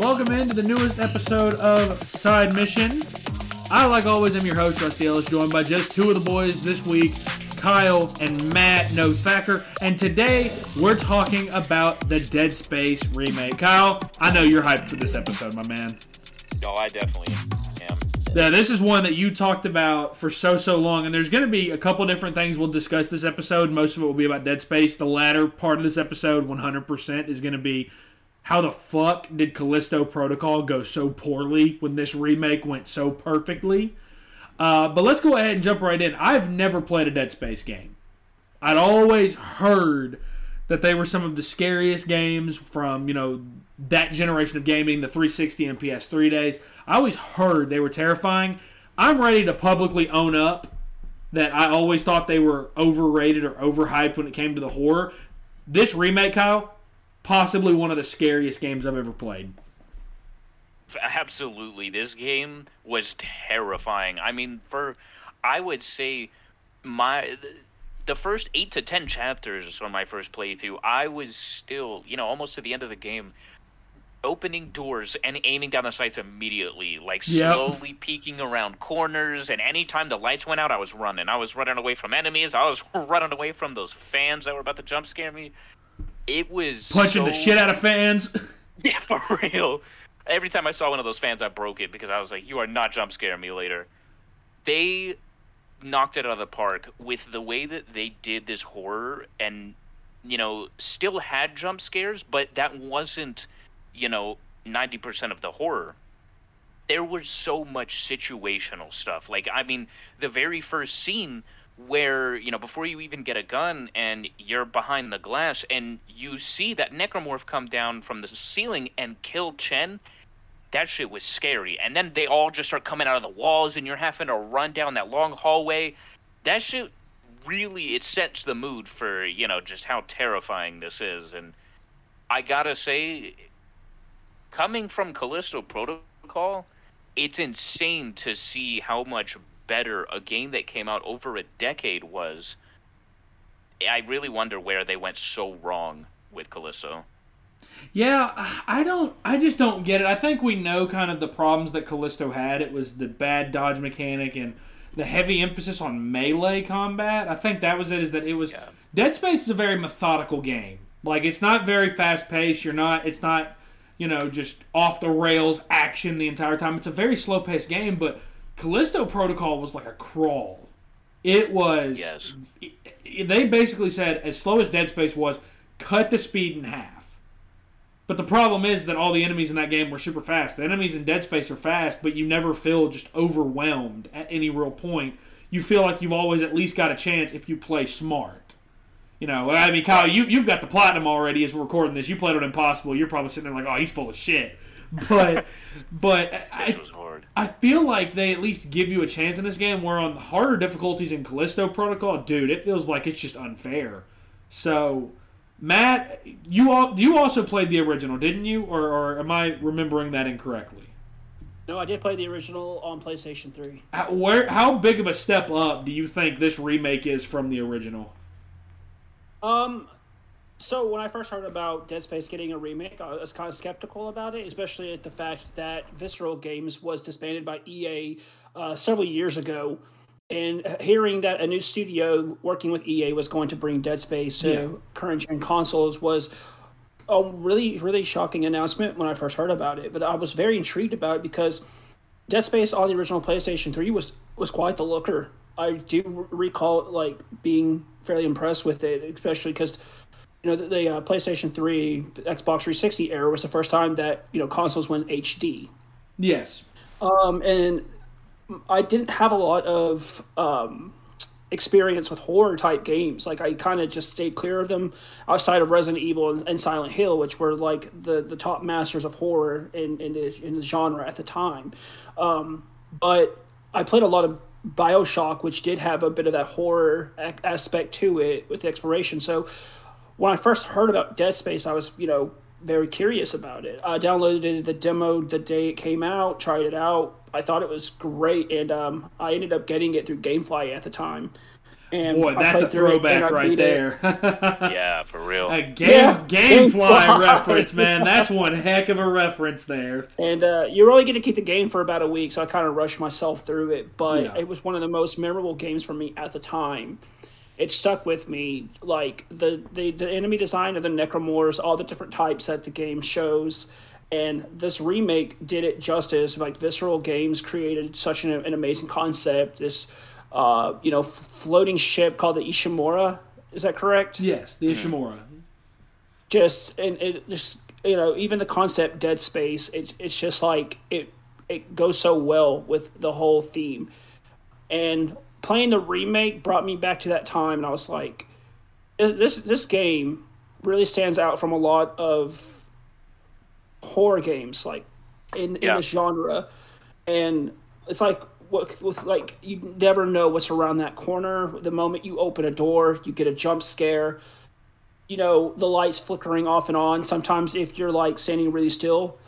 Welcome into the newest episode of Side Mission. I, like always, am your host, Rusty Ellis, joined by just two of the boys this week, Kyle and Matt No Thacker. And today, we're talking about the Dead Space remake. Kyle, I know you're hyped for this episode, my man. Oh, I definitely am. Yeah, this is one that you talked about for so so long, and there's going to be a couple different things we'll discuss this episode. Most of it will be about Dead Space. The latter part of this episode, 100%, is going to be how the fuck did Callisto Protocol go so poorly when this remake went so perfectly? Uh, but let's go ahead and jump right in. I've never played a Dead Space game. I'd always heard that they were some of the scariest games from you know that generation of gaming, the 360 and PS3 days. I always heard they were terrifying. I'm ready to publicly own up that I always thought they were overrated or overhyped when it came to the horror. This remake, Kyle, possibly one of the scariest games I've ever played. Absolutely, this game was terrifying. I mean, for I would say my the first eight to ten chapters on my first playthrough, I was still, you know, almost to the end of the game, opening doors and aiming down the sights immediately, like Yep. slowly peeking around corners. And anytime the lights went out, I was running. I was running away from enemies. I was running away from those fans that were about to jump scare me. It was Punching the shit out of fans. Yeah, for real. Every time I saw one of those fans, I broke it because I was like, "You are not jump scaring me later." They knocked it out of the park with the way that they did this horror, and you know, still had jump scares, but that wasn't, you know, ninety percent of the horror. There was so much situational stuff. Like, I mean, the very first scene where you know before you even get a gun and you're behind the glass and you see that necromorph come down from the ceiling and kill Chen, that shit was scary. And then they all just start coming out of the walls and you're having to run down that long hallway. That shit really it sets the mood for, you know, just how terrifying this is and I got to say coming from Callisto Protocol, it's insane to see how much better a game that came out over a decade was. I really wonder where they went so wrong with Callisto. Yeah, I don't. I just don't get it. I think we know kind of the problems that Callisto had. It was the bad dodge mechanic and the heavy emphasis on melee combat. I think that was it. Is that it was Yeah. Dead Space is a very methodical game. Like it's not very fast paced. You're not. It's not. You know, just off the rails action the entire time. It's a very slow paced game. But Callisto Protocol was like a crawl. It was. Yes. They basically said, as slow as Dead Space was, cut the speed in half. But the problem is that all the enemies in that game were super fast. The enemies in Dead Space are fast, but you never feel just overwhelmed at any real point. You feel like you've always at least got a chance if you play smart. You know, I mean, Kyle, you, you've got the platinum already as we're recording this. You played on Impossible. You're probably sitting there like, oh, he's full of shit. But, but I, hard. I feel like they at least give you a chance in this game. Where on the harder difficulties in Callisto Protocol, dude, it feels like it's just unfair. So, Matt, you all you also played the original, didn't you? Or, or am I remembering that incorrectly? No, I did play the original on PlayStation 3. How, where how big of a step up do you think this remake is from the original? Um, so when I first heard about Dead Space getting a remake, I was kind of skeptical about it, especially at the fact that Visceral Games was disbanded by EA uh, several years ago. And hearing that a new studio working with EA was going to bring Dead Space to Yeah. current gen consoles was a really, really shocking announcement when I first heard about it. But I was very intrigued about it because Dead Space on the original PlayStation 3 was was quite the looker. I do recall like being fairly impressed with it, especially because you know the, the uh, PlayStation 3, Xbox 360 era was the first time that you know consoles went HD. Yes. Um, and I didn't have a lot of um, experience with horror type games. Like I kind of just stayed clear of them outside of Resident Evil and, and Silent Hill, which were like the, the top masters of horror in, in, the, in the genre at the time. Um, but I played a lot of Bioshock, which did have a bit of that horror aspect to it with the exploration. So when I first heard about Dead Space, I was, you know, very curious about it. I downloaded the demo the day it came out, tried it out. I thought it was great, and um, I ended up getting it through GameFly at the time. And Boy, that's a played through it, and throwback right there. Yeah, for real. a game Yeah, GameFly GameFly. reference, man. That's one heck of a reference there. And uh, you only get to keep the game for about a week, so I kind of rushed myself through it. But Yeah. it was one of the most memorable games for me at the time. It stuck with me, like the, the the enemy design of the Necromorphs, all the different types that the game shows, and this remake did it justice. Like Visceral Games created such an, an amazing concept. This, uh, you know, f- floating ship called the Ishimura. Is that correct? Yes, the Ishimura. just and it just you know even the concept dead space it's it's just like it it goes so well with the whole theme and playing the remake brought me back to that time and i was like uh, this this game really stands out from a lot of horror games like in, in this genre. And it's like with, with like you never know what's around that corner. The moment you open a door you get a jump scare. You know the lights flickering off and on. Sometimes if you're like standing really still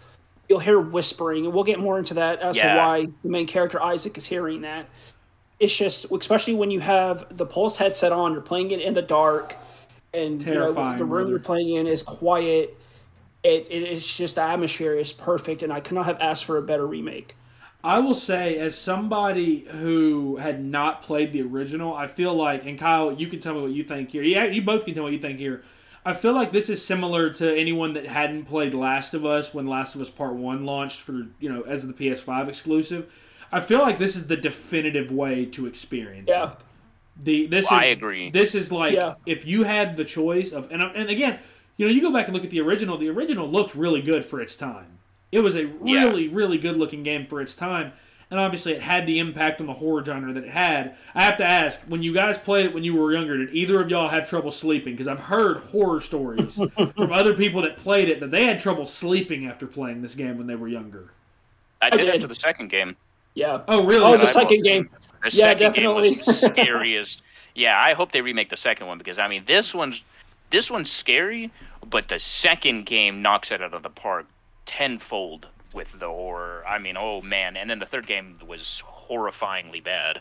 you'll hear whispering and we'll get more into that as Yeah. to why the main character isaac is hearing that it's just especially when you have the pulse headset on you're playing it in the dark and you know, the room you're playing in is quiet it, it it's just the atmosphere is perfect and i could not have asked for a better remake I will say, as somebody who had not played the original, I feel like, and Kyle, you can tell me what you think here. Yeah, you both can tell me what you think here. I feel like this is similar to anyone that hadn't played Last of Us when Last of Us Part One launched for you know as the PS5 exclusive. I feel like this is the definitive way to experience Yeah. it. The this I is agree. This is like Yeah. if you had the choice of and and again, you know, you go back and look at the original. The original looked really good for its time. It was a Yeah. really really good looking game for its time, and obviously it had the impact on the horror genre that it had. I have to ask, when you guys played it when you were younger, did either of y'all have trouble sleeping? Because I've heard horror stories from other people that played it that they had trouble sleeping after playing this game when they were younger. I did did. after the second game. Yeah Oh, really? oh the I second game The Yeah, second definitely. game was the scariest. yeah, I hope they remake the second one because I mean this one's this one's scary, but the second game knocks it out of the park tenfold with the horror. I mean, oh man, and then the third game was horrifyingly bad.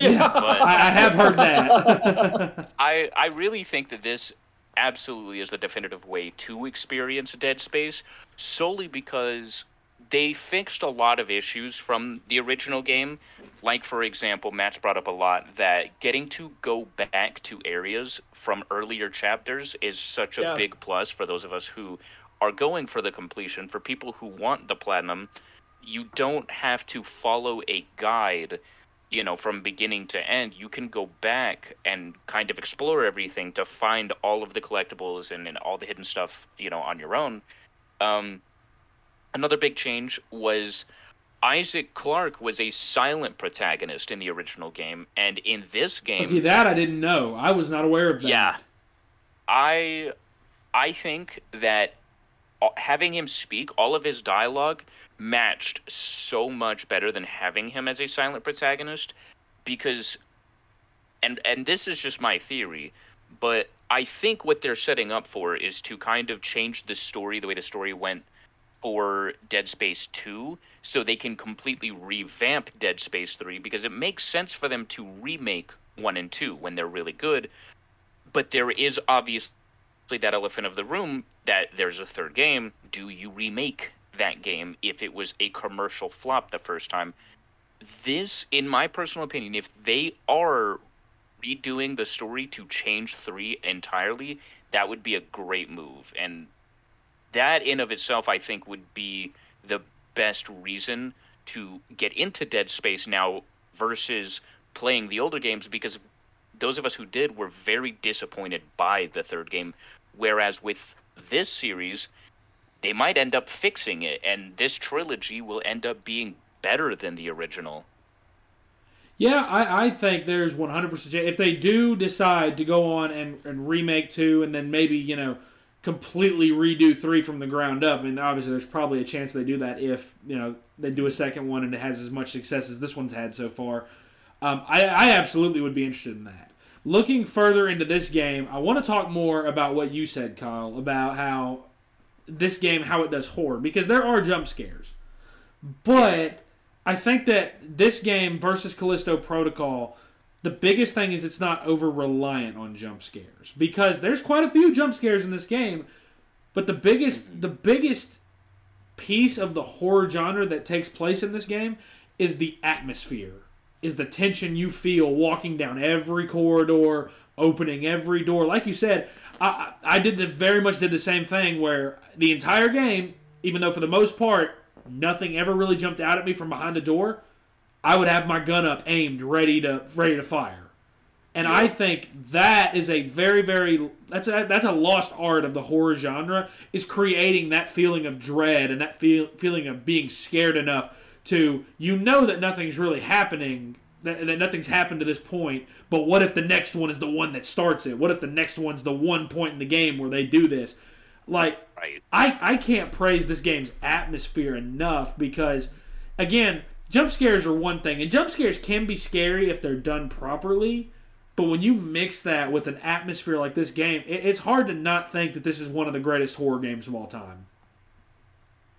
Yeah, But I, I have heard that. I I really think that this absolutely is the definitive way to experience Dead Space solely because they fixed a lot of issues from the original game. Like for example, Matt's brought up a lot that getting to go back to areas from earlier chapters is such a Yeah. big plus for those of us who are going for the completion. For people who want the platinum, you don't have to follow a guide you know, from beginning to end, you can go back and kind of explore everything to find all of the collectibles and, and all the hidden stuff, you know, on your own. Um, another big change was Isaac Clarke was a silent protagonist in the original game, and in this game, okay, that I didn't know. I was not aware of that. yeah, I, I think that uh, having him speak all of his dialogue matched so much better than having him as a silent protagonist because and and this is just my theory but i think what they're setting up for is to kind of change the story the way the story went for dead space 2 so they can completely revamp dead space 3 because it makes sense for them to remake 1 and 2 when they're really good. But there is obviously that elephant of the room that there's a third game. Do you remake that game if it was a commercial flop the first time? This in my personal opinion if they are redoing the story to change 3 entirely that would be a great move. And that in of itself i think would be the best reason to get into dead space now versus playing the older games because those of us who did were very disappointed by the third game whereas with this series they might end up fixing it and this trilogy will end up being better than the original Yeah, I, I think there's 100% chance. If they do decide to go on and, and remake two and then maybe, you know, completely redo three from the ground up, mean, obviously there's probably a chance they do that if, you know, they do a second one and it has as much success as this one's had so far. Um, I, I absolutely would be interested in that. Looking further into this game, I want to talk more about what you said, Kyle, about how this game, how it does horror, because there are jump scares. But I think that this game versus Callisto Protocol, The biggest thing is it's not over reliant on jump scares because there's quite a few jump scares in this game, but the biggest mm-hmm. the biggest piece of the horror genre that takes place in this game is the atmosphere, is the tension you feel walking down every corridor, opening every door. Like you said, I I did the very much did the same thing where the entire game, even though for the most part nothing ever really jumped out at me from behind a door, I would have my gun up, aimed, ready to ready to fire. And I think that is a very, very that's a, that's a lost art of the horror genre is creating that feeling of dread and that feel, feeling of being scared enough to you know that nothing's really happening that, that nothing's happened to this point but what if the next one is the one that starts it what if the next one's the one point in the game where they do this like Right. I, I can't praise this game's atmosphere enough because again jump scares are one thing and jump scares can be scary if they're done properly but when you mix that with an atmosphere like this game it, it's hard to not think that this is one of the greatest horror games of all time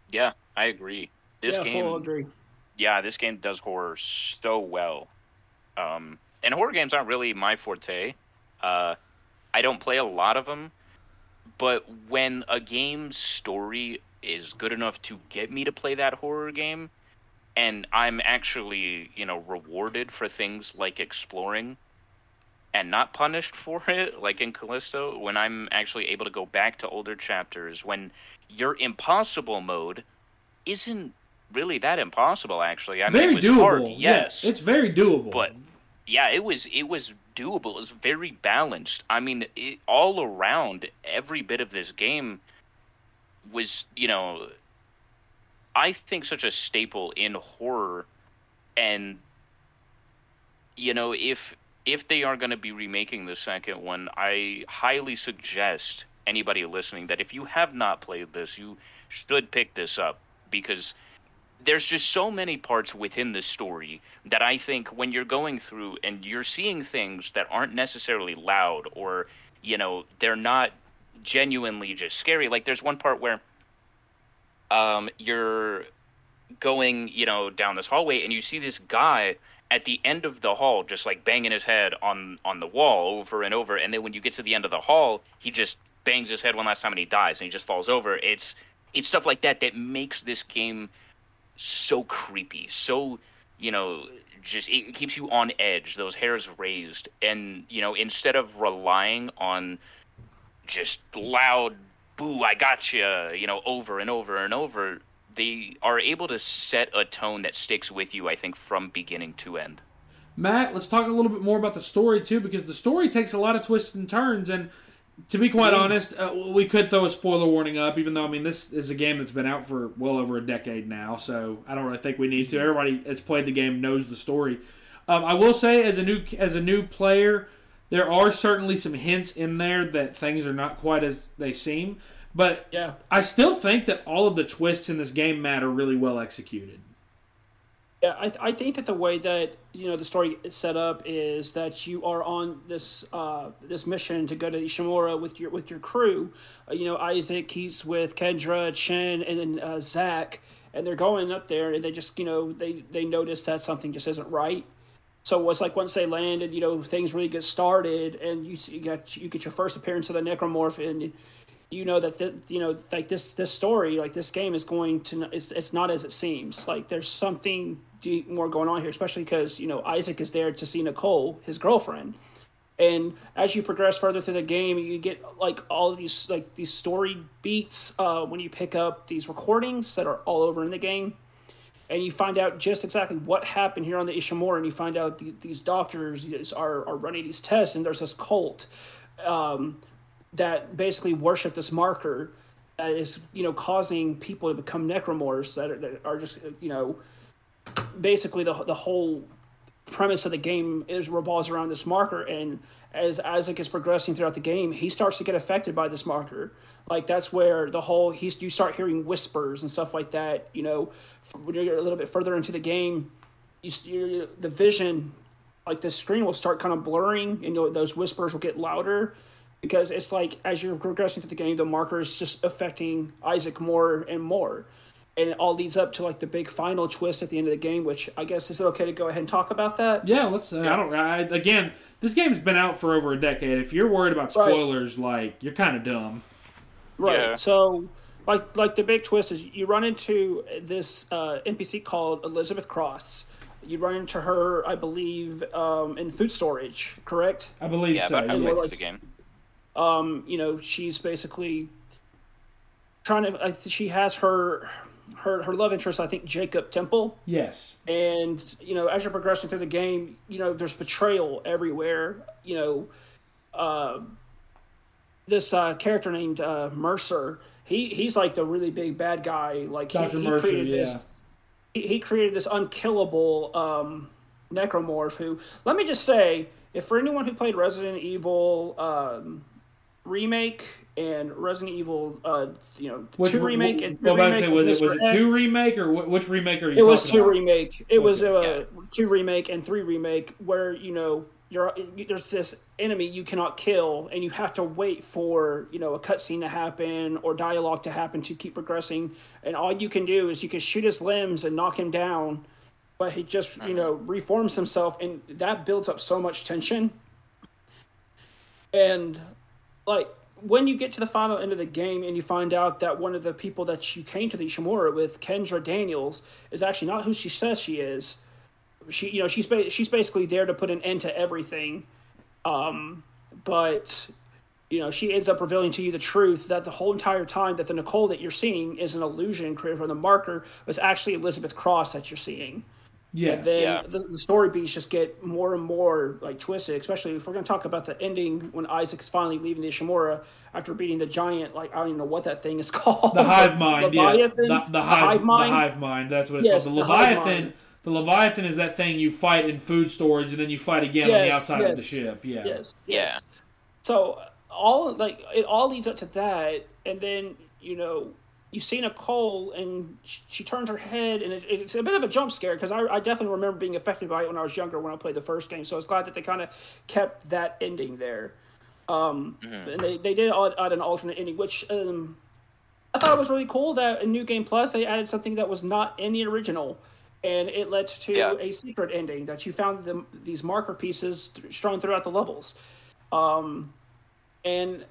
Yeah, I agree. This yeah, game, agree. yeah, this game does horror so well. Um, and horror games aren't really my forte. Uh, I don't play a lot of them, but when a game's story is good enough to get me to play that horror game, and I'm actually, you know, rewarded for things like exploring and not punished for it, like in Callisto, when I'm actually able to go back to older chapters, when your impossible mode isn't really that impossible, actually. I mean, it was doable hard, Yeah, yes, it's very doable but yeah, it was it was doable. It was very balanced. I mean, it, all around, every bit of this game was, you know, I think such a staple in horror, and you know, if if they are going to be remaking the second one, I highly suggest anybody listening that if you have not played this, you should pick this up because there's just so many parts within the story that I think when you're going through and you're seeing things that aren't necessarily loud or you know they're not genuinely just scary. Like there's one part where um, you're going you know down this hallway and you see this guy at the end of the hall just like banging his head on on the wall over and over. And then when you get to the end of the hall he just bangs his head one last time and he dies and he just falls over. It's it's stuff like that that makes this game so creepy, so you know, just it keeps you on edge, those hairs raised, and you know, instead of relying on just loud "boo, I got you," you know, over and over and over, they are able to set a tone that sticks with you. I think from beginning to end. Matt, let's talk a little bit more about the story too, because the story takes a lot of twists and turns. And to be quite honest, uh, we could throw a spoiler warning up, even though I mean this is a game that's been out for well over a decade now, so I don't really think we need to. Everybody that's played the game knows the story. Um, I will say, as a new as a new player, there are certainly some hints in there that things are not quite as they seem. But Yeah. I still think that all of the twists in this game, matter really well executed. Yeah, I, I think that the way that you know the story is set up is that you are on this uh, this mission to go to Ishimura with your with your crew. Uh, you know, Isaac, he's with Kendra, Chen, and then uh, Zach, and they're going up there, and they just you know they they notice that something just isn't right. So it's like once they landed, you know, things really get started, and you you got you get your first appearance of the necromorph, and you know that the, you know like this this story like this game is going to it's, it's not as it seems. Like there's something more going on here especially because you know isaac is there to see nicole his girlfriend. And as you progress further through the game you get like all these like these story beats uh, when you pick up these recordings that are all over in the game and you find out just exactly what happened here on the Ishimura, and you find out the, these doctors are, are running these tests, and there's this cult um, that basically worship this marker that is, you know, causing people to become necromorphs that are, that are just, you know, basically the, the whole premise of the game is revolves around this marker and as Isaac is progressing throughout the game, he starts to get affected by this marker. Like that's where the whole he's you start hearing whispers and stuff like that. You know, when you're a little bit further into the game, you, the vision, like the screen will start kind of blurring, and those whispers will get louder because it's like as you're progressing through the game, the marker is just affecting Isaac more and more. And it all leads up to like the big final twist at the end of the game. Which I guess is it okay to go ahead and talk about that? Yeah, let's. Uh, I don't. I, again, this game's been out for over a decade. If you're worried about Right. spoilers, like you're kind of dumb. Right. Yeah. So, like, like the big twist is you run into this uh, NPC called Elizabeth Cross. You run into her, I believe, um, in food storage. Correct. I believe Yeah, so. about halfway yeah. like- the game. Um, you know, she's basically trying to. I th- she has her, her, her love interest. I think Jacob Temple. Yes. and you know as you're progressing through the game you know there's betrayal everywhere you know uh, this uh, character named uh, mercer he he's like the really big bad guy like he, he Mercer, created yeah. this he, he created this unkillable um, necromorph who let me just say if for anyone who played resident evil um, remake and resident evil uh, you know Which, two remake and well, three about to say, remake was it was it two remake or wh- which remake are you? It was talking two about? remake. It was a uh, two remake and three remake where you know you're there's this enemy you cannot kill and you have to wait for you know a cutscene to happen or dialogue to happen to keep progressing and all you can do is you can shoot his limbs and knock him down but he just you know reforms himself and that builds up so much tension and like when you get to the final end of the game and you find out that one of the people that you came to the Ishimura with, Kendra Daniels, is actually not who she says she is. She, you know, she's ba- she's basically there to put an end to everything. Um, but you know, she ends up revealing to you the truth that the whole entire time that the Nicole that you're seeing is an illusion created from the marker was actually Elizabeth Cross that you're seeing. Yes. And then Yeah. the, the story beats just get more and more like twisted, especially if we're going to talk about the ending when Isaac is finally leaving the Ishimura after beating the giant. Like I don't even know what that thing is called. the hive mind. yeah. Leviathan. The, the hive, mind. The hive mind. That's what it's Yes, called. The the leviathan. The leviathan is that thing you fight in food storage and then you fight again on the Yes, outside of the ship. Yeah. Yes. Yeah. Yes. So all like it all leads up to that, and then you know you see Nicole, and she, she turns her head, and it, it's a bit of a jump scare because I, I definitely remember being affected by it when I was younger when I played the first game. So I was glad that they kind of kept that ending there. Um, and they, they did add, an alternate ending, which um, I thought it was really cool that in New Game Plus they added something that was not in the original, and it led to Yeah. a secret ending that you found them these marker pieces th- strewn throughout the levels. Um, and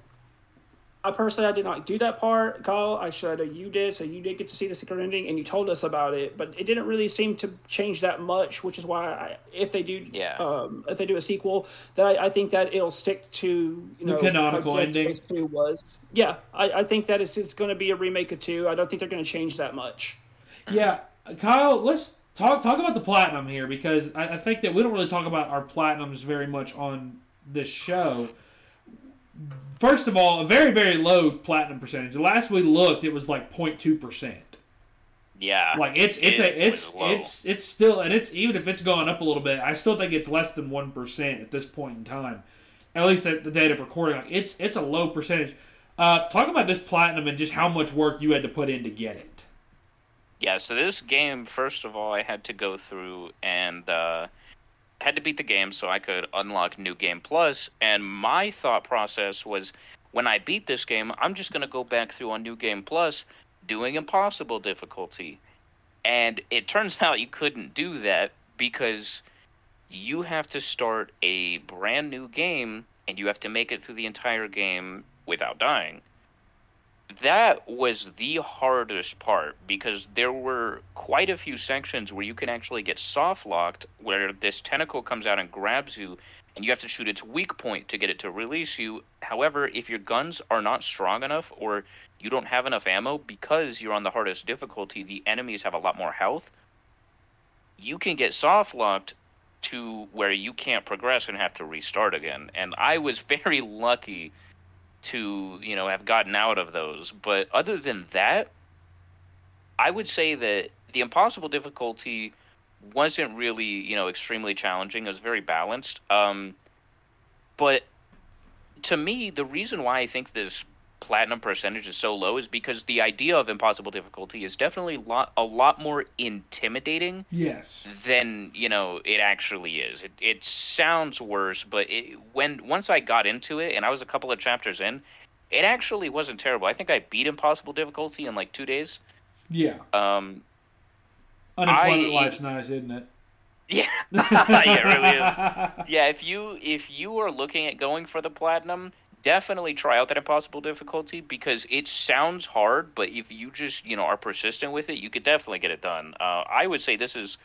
I personally I did not do that part, Kyle. I should have you did, so you did get to see the secret ending, and you told us about it. But it didn't really seem to change that much, which is why I, if they do, Yeah. um, if they do a sequel, that I, I think that it'll stick to you know canonical how Dead ending. Two was. Yeah, I, I think that it's it's going to be a remake of two. I don't think they're going to change that much. Yeah, Kyle, let's talk talk about the platinum here because I, I think that we don't really talk about our platinums very much on this show. First of all, a very very low platinum percentage. The last we looked, it was like 02 percent. Yeah. Like it's it's It a it's it's it's still and it's even if it's gone up a little bit, I still think it's less than one percent at this point in time. At least at the date of recording, like it's it's a low percentage. Uh, talk about this platinum and just how much work you had to put in to get it. Yeah, so this game, first of all, I had to go through and uh, had to beat the game so I could unlock New Game Plus. And my thought process was when I beat this game, I'm just going to go back through on New Game Plus doing impossible difficulty. And it turns out you couldn't do that because you have to start a brand new game and you have to make it through the entire game without dying that was the hardest part because there were quite a few sections where you can actually get soft locked where this tentacle comes out and grabs you and you have to shoot its weak point to get it to release you. However if your guns are not strong enough or you don't have enough ammo because you're on the hardest difficulty the enemies have a lot more health you can get soft locked to where you can't progress and have to restart again. And i was very lucky to you know have gotten out of those. But other than that i would say that the impossible difficulty wasn't really you know extremely challenging. It was very balanced. Um but to me the reason why i think this platinum percentage is so low is because the idea of impossible difficulty is definitely lot, a lot more intimidating Yes. than you know it actually is. It it sounds worse, but it, when once I got into it and I was a couple of chapters in, it actually wasn't terrible. I think I beat impossible difficulty in like two days. Yeah. Um, Unemployment I- life's nice, isn't it? yeah, yeah, it really is. Yeah, if you if you are looking at going for the platinum, definitely try out that impossible difficulty because it sounds hard, but if you just you know are persistent with it, you could definitely get it done. Uh, I would say this is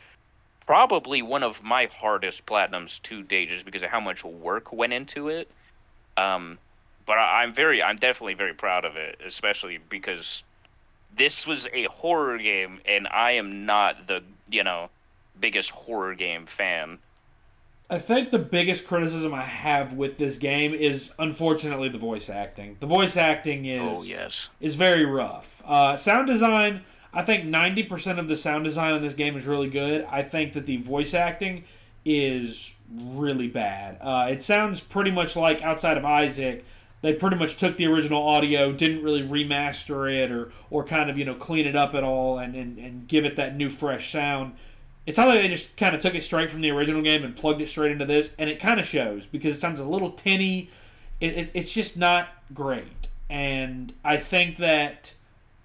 probably one of my hardest platinums to date, just because of how much work went into it. Um, but I, I'm very, I'm definitely very proud of it, especially because this was a horror game, and I am not the you know biggest horror game fan. I think the biggest criticism I have with this game is unfortunately the voice acting. The voice acting is Oh yes. is very rough. Uh, sound design, I think ninety percent of the sound design in this game is really good. I think that the voice acting is really bad. Uh, it sounds pretty much like outside of Isaac. They pretty much took the original audio, didn't really remaster it or, or kind of you know clean it up at all, and, and, and give it that new fresh sound. It's not like they just kind of took it straight from the original game and plugged it straight into this, and it kind of shows because it sounds a little tinny. It, it, it's just not great, and I think that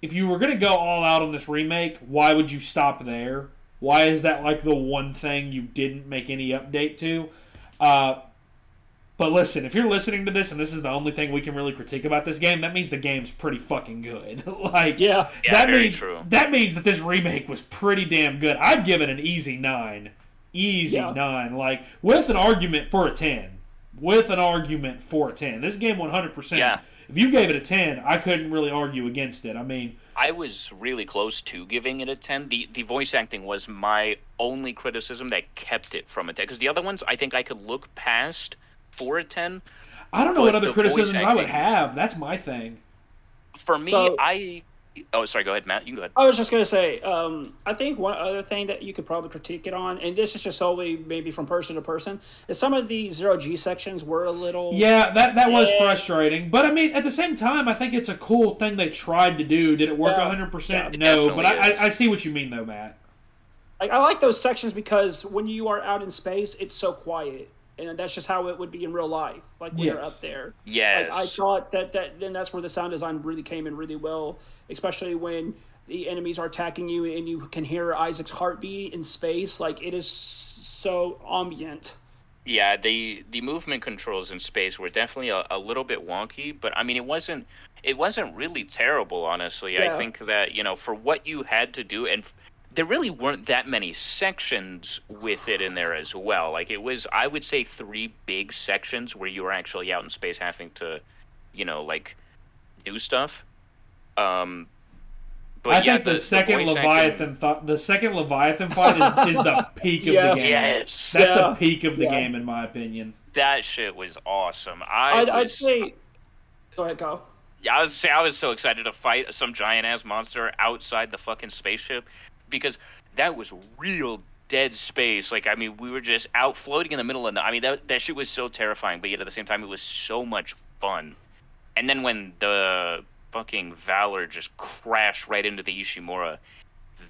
if you were going to go all out on this remake, why would you stop there? Why is that like the one thing you didn't make any update to? Uh, but listen, if you're listening to this and this is the only thing we can really critique about this game, that means the game's pretty fucking good. like, Yeah. Yeah, that very means true. that means that this remake was pretty damn good. I'd give it an easy nine, easy Yeah. nine, like with an argument for a ten, with an argument for a ten. This game 100. percent Yeah. If you gave it a ten, I couldn't really argue against it. I mean, I was really close to giving it a 10. The the voice acting was my only criticism that kept it from a 10 because the other ones I think I could look past for a 10. I don't know what other the voice criticisms I would have. That's my thing. For me, So- I Oh, sorry, go ahead, Matt. You go ahead. I was just gonna say, um, I think one other thing that you could probably critique it on, and this is just solely maybe from person to person, is some of the zero G sections were a little. Yeah, that that was Yeah. frustrating. But I mean, at the same time, I think it's a cool thing they tried to do. Did it work Yeah. 100%? Yeah, it no, but I. I, I see what you mean, though, Matt. Like, I like those sections because when you are out in space, it's so quiet, and that's just how it would be in real life. Like when you're up there. Yes. Like, I thought that that then that's where the sound design really came in really well, especially when the enemies are attacking you and you can hear Isaac's heartbeat in space. Like it is so ambient. Yeah, the the movement controls in space were definitely a, a little bit wonky, but I mean it wasn't it wasn't really terrible, honestly. I think that you know for what you had to do, and there really weren't that many sections with it in there as well. Like it was, I would say, three big sections where you were actually out in space having to, you know, like do stuff. Um, but I yeah, think the, second voice acting- Leviathan th- the second Leviathan fight is, is the peak of Yeah. the game. Yes, That's Yeah. the peak of the Yeah. game, in my opinion. that shit was awesome. I I'd, I'd say. Go ahead, go. Yeah, I was I was so excited to fight some giant ass monster outside the fucking spaceship because that was real dead space. Like I mean, we were just out floating in the middle of the. I mean, that that shit was so terrifying, but yet at the same time, it was so much fun. And then when the fucking Valor just crashed right into the Ishimura,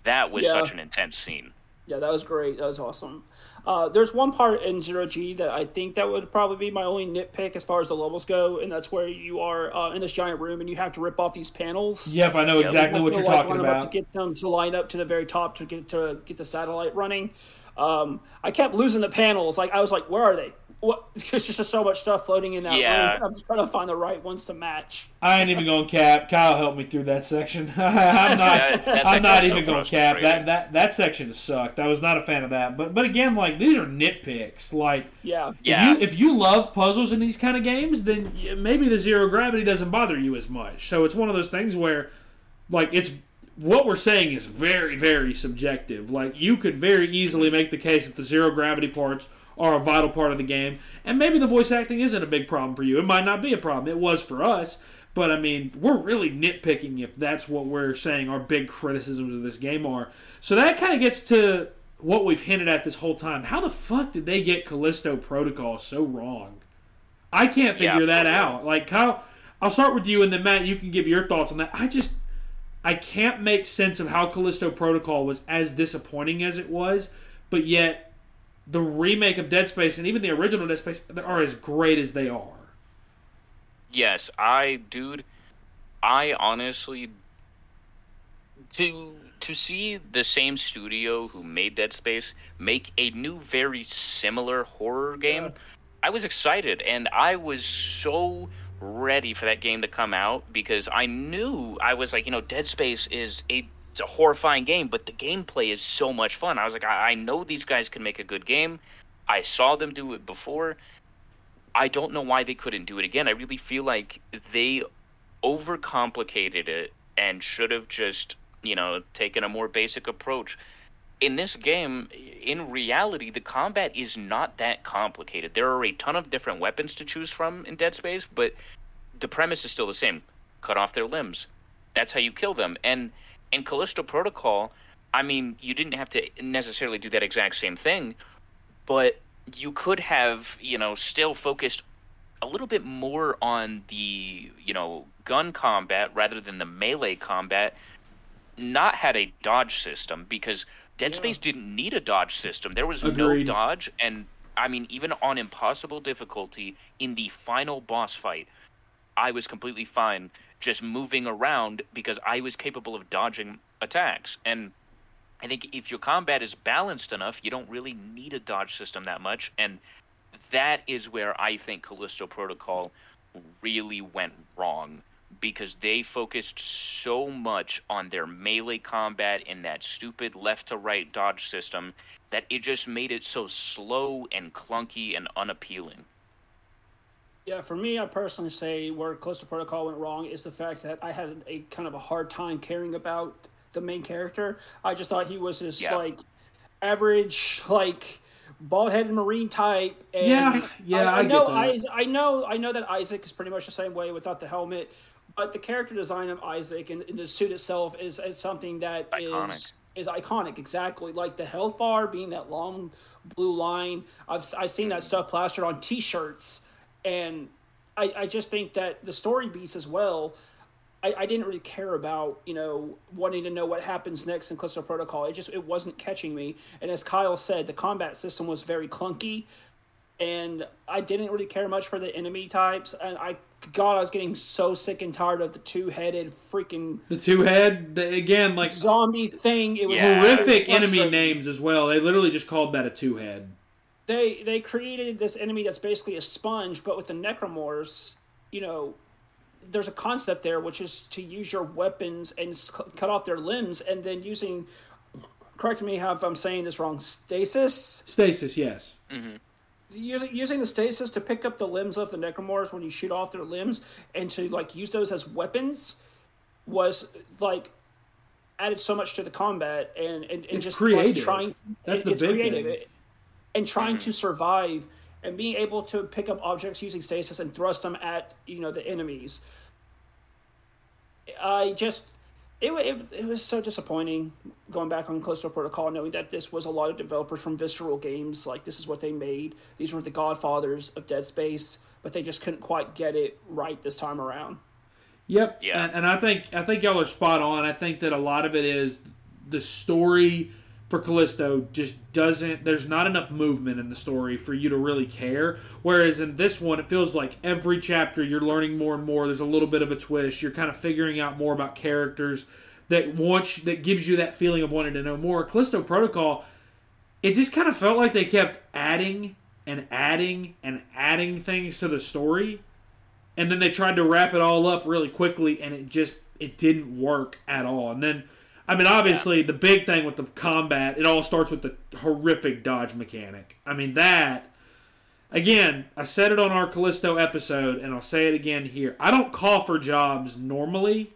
that was Yeah. such an intense scene. Yeah, that was great. That was awesome. Uh, there's one part in Zero G that I think that would probably be my only nitpick as far as the levels go, and that's where you are uh, in this giant room and you have to rip off these panels. Yep, I know exactly You what you're like, talking line them up about. to get them to line up to the very top to get to get the satellite running. Um, I kept losing the panels. Like I was like, where are they? What? There's just so much stuff floating in that Yeah. room. I'm just trying to find the right ones to match. I ain't even going to cap. Kyle helped me through that section. I'm not. That- that I'm not even so going to cap. That that that section sucked. I was not a fan of that. But but again, like these are nitpicks. Like Yeah. Yeah. If you, if you love puzzles in these kind of games, then maybe the zero gravity doesn't bother you as much. So it's one of those things where, like, it's what we're saying is very, very subjective. Like, you could very easily make the case that the zero gravity parts are a vital part of the game, and maybe the voice acting isn't a big problem for you. It might not be a problem. It was for us. But I mean, we're really nitpicking if that's what we're saying our big criticisms of this game are. So that kind of gets to what we've hinted at this whole time. How the fuck did they get Callisto Protocol so wrong? I can't Yeah, figure that out. Like Kyle, I'll start with you, and then Matt, you can give your thoughts on that. I just I can't make sense of how Callisto Protocol was as disappointing as it was, but yet the remake of Dead Space and even the original Dead Space are as great as they are. Yes, I, dude, I honestly to to see the same studio who made Dead Space make a new, very similar horror game, yeah. I was excited and I was so ready for that game to come out because I knew I was like, you know, Dead Space is a it's a horrifying game, but the gameplay is so much fun. I was like, I, I know these guys can make a good game. I saw them do it before. I don't know why they couldn't do it again. I really feel like they overcomplicated it and should have just, you know, taken a more basic approach. In this game, in reality, the combat is not that complicated. There are a ton of different weapons to choose from in Dead Space, but the premise is still the same. Cut off their limbs. That's how you kill them. And in Callisto Protocol, I mean, you didn't have to necessarily do that exact same thing, but you could have, you know, still focused a little bit more on the, you know, gun combat rather than the melee combat, not had a dodge system because Dead yeah. Space didn't need a dodge system. There was Agreed. no dodge and I mean even on impossible difficulty in the final boss fight, I was completely fine just moving around because I was capable of dodging attacks. And I think if your combat is balanced enough, you don't really need a dodge system that much. And that is where I think Callisto Protocol really went wrong because they focused so much on their melee combat and that stupid left to right dodge system that it just made it so slow and clunky and unappealing. Yeah, for me, I personally say where Callisto Protocol went wrong is the fact that I had a kind of a hard time caring about the main character. I just thought he was this yeah. like average, like bald headed marine type. And yeah, yeah, I, I, I know. Isaac, I know. I know that Isaac is pretty much the same way without the helmet, but the character design of Isaac and, and the suit itself is, is something that iconic. is is iconic. Exactly, like the health bar being that long blue line. I've I've seen that mm-hmm. stuff plastered on T-shirts and I, I just think that the story beats as well. I, I didn't really care about you know wanting to know what happens next in Callisto Protocol. It just it wasn't catching me. And as Kyle said, the combat system was very clunky, and I didn't really care much for the enemy types. And I God, I was getting so sick and tired of the two headed freaking the two head again like zombie thing. It was yeah. horrific enemy names as well. They literally just called that a two head they they created this enemy that's basically a sponge, but with the necromorphs, you know, there's a concept there which is to use your weapons and cut off their limbs, and then using. Correct me if I'm saying this wrong. Stasis. Stasis, yes. Mm-hmm. Using using the stasis to pick up the limbs of the necromorphs when you shoot off their limbs, and to like use those as weapons, was like added so much to the combat and and, and just creative. Like, trying. That's it, the big creative. thing. It, and trying mm-hmm. to survive and being able to pick up objects using stasis and thrust them at you know the enemies. I just it, it, it was so disappointing going back on Callisto Protocol, knowing that this was a lot of developers from Visceral Games. Like this is what they made. These were the godfathers of Dead Space, but they just couldn't quite get it right this time around. Yep. Yeah. And, and I think I think y'all are spot on. I think that a lot of it is the story for Callisto just doesn't there's not enough movement in the story for you to really care. Whereas in this one it feels like every chapter you're learning more and more there's a little bit of a twist. You're kind of figuring out more about characters that wants that gives you that feeling of wanting to know more. Callisto Protocol it just kind of felt like they kept adding and adding and adding things to the story and then they tried to wrap it all up really quickly and it just it didn't work at all. And then I mean, obviously, yeah. the big thing with the combat, it all starts with the horrific dodge mechanic. I mean, that. Again, I said it on our Callisto episode, and I'll say it again here. I don't call for jobs normally.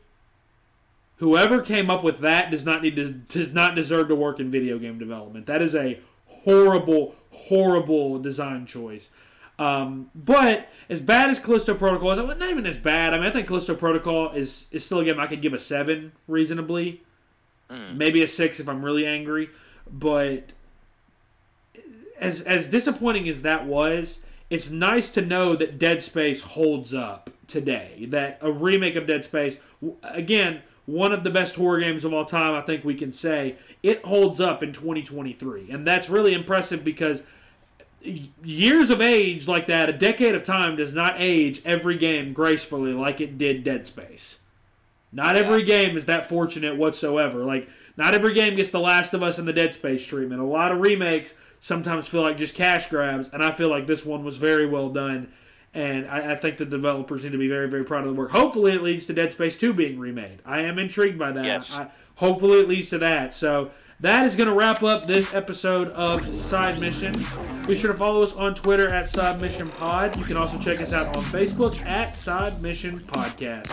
Whoever came up with that does not need to does not deserve to work in video game development. That is a horrible, horrible design choice. Um, but as bad as Callisto Protocol is, not even as bad. I mean, I think Callisto Protocol is is still a game I could give a seven reasonably. Mm. Maybe a six if I'm really angry. But as as disappointing as that was, it's nice to know that Dead Space holds up today. That a remake of Dead Space, again, one of the best horror games of all time, I think we can say, it holds up in 2023. And that's really impressive because years of age like that, a decade of time, does not age every game gracefully like it did Dead Space. Not every game is that fortunate whatsoever. Like, not every game gets The Last of Us and the Dead Space treatment. A lot of remakes sometimes feel like just cash grabs, and I feel like this one was very well done. And I, I think the developers need to be very, very proud of the work. Hopefully, it leads to Dead Space 2 being remade. I am intrigued by that. Yes. I, hopefully, it leads to that. So, that is going to wrap up this episode of Side Mission. Be sure to follow us on Twitter at Side Mission Pod. You can also check us out on Facebook at Side Mission Podcast.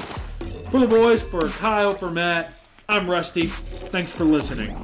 For the boys, for Kyle, for Matt, I'm Rusty. Thanks for listening.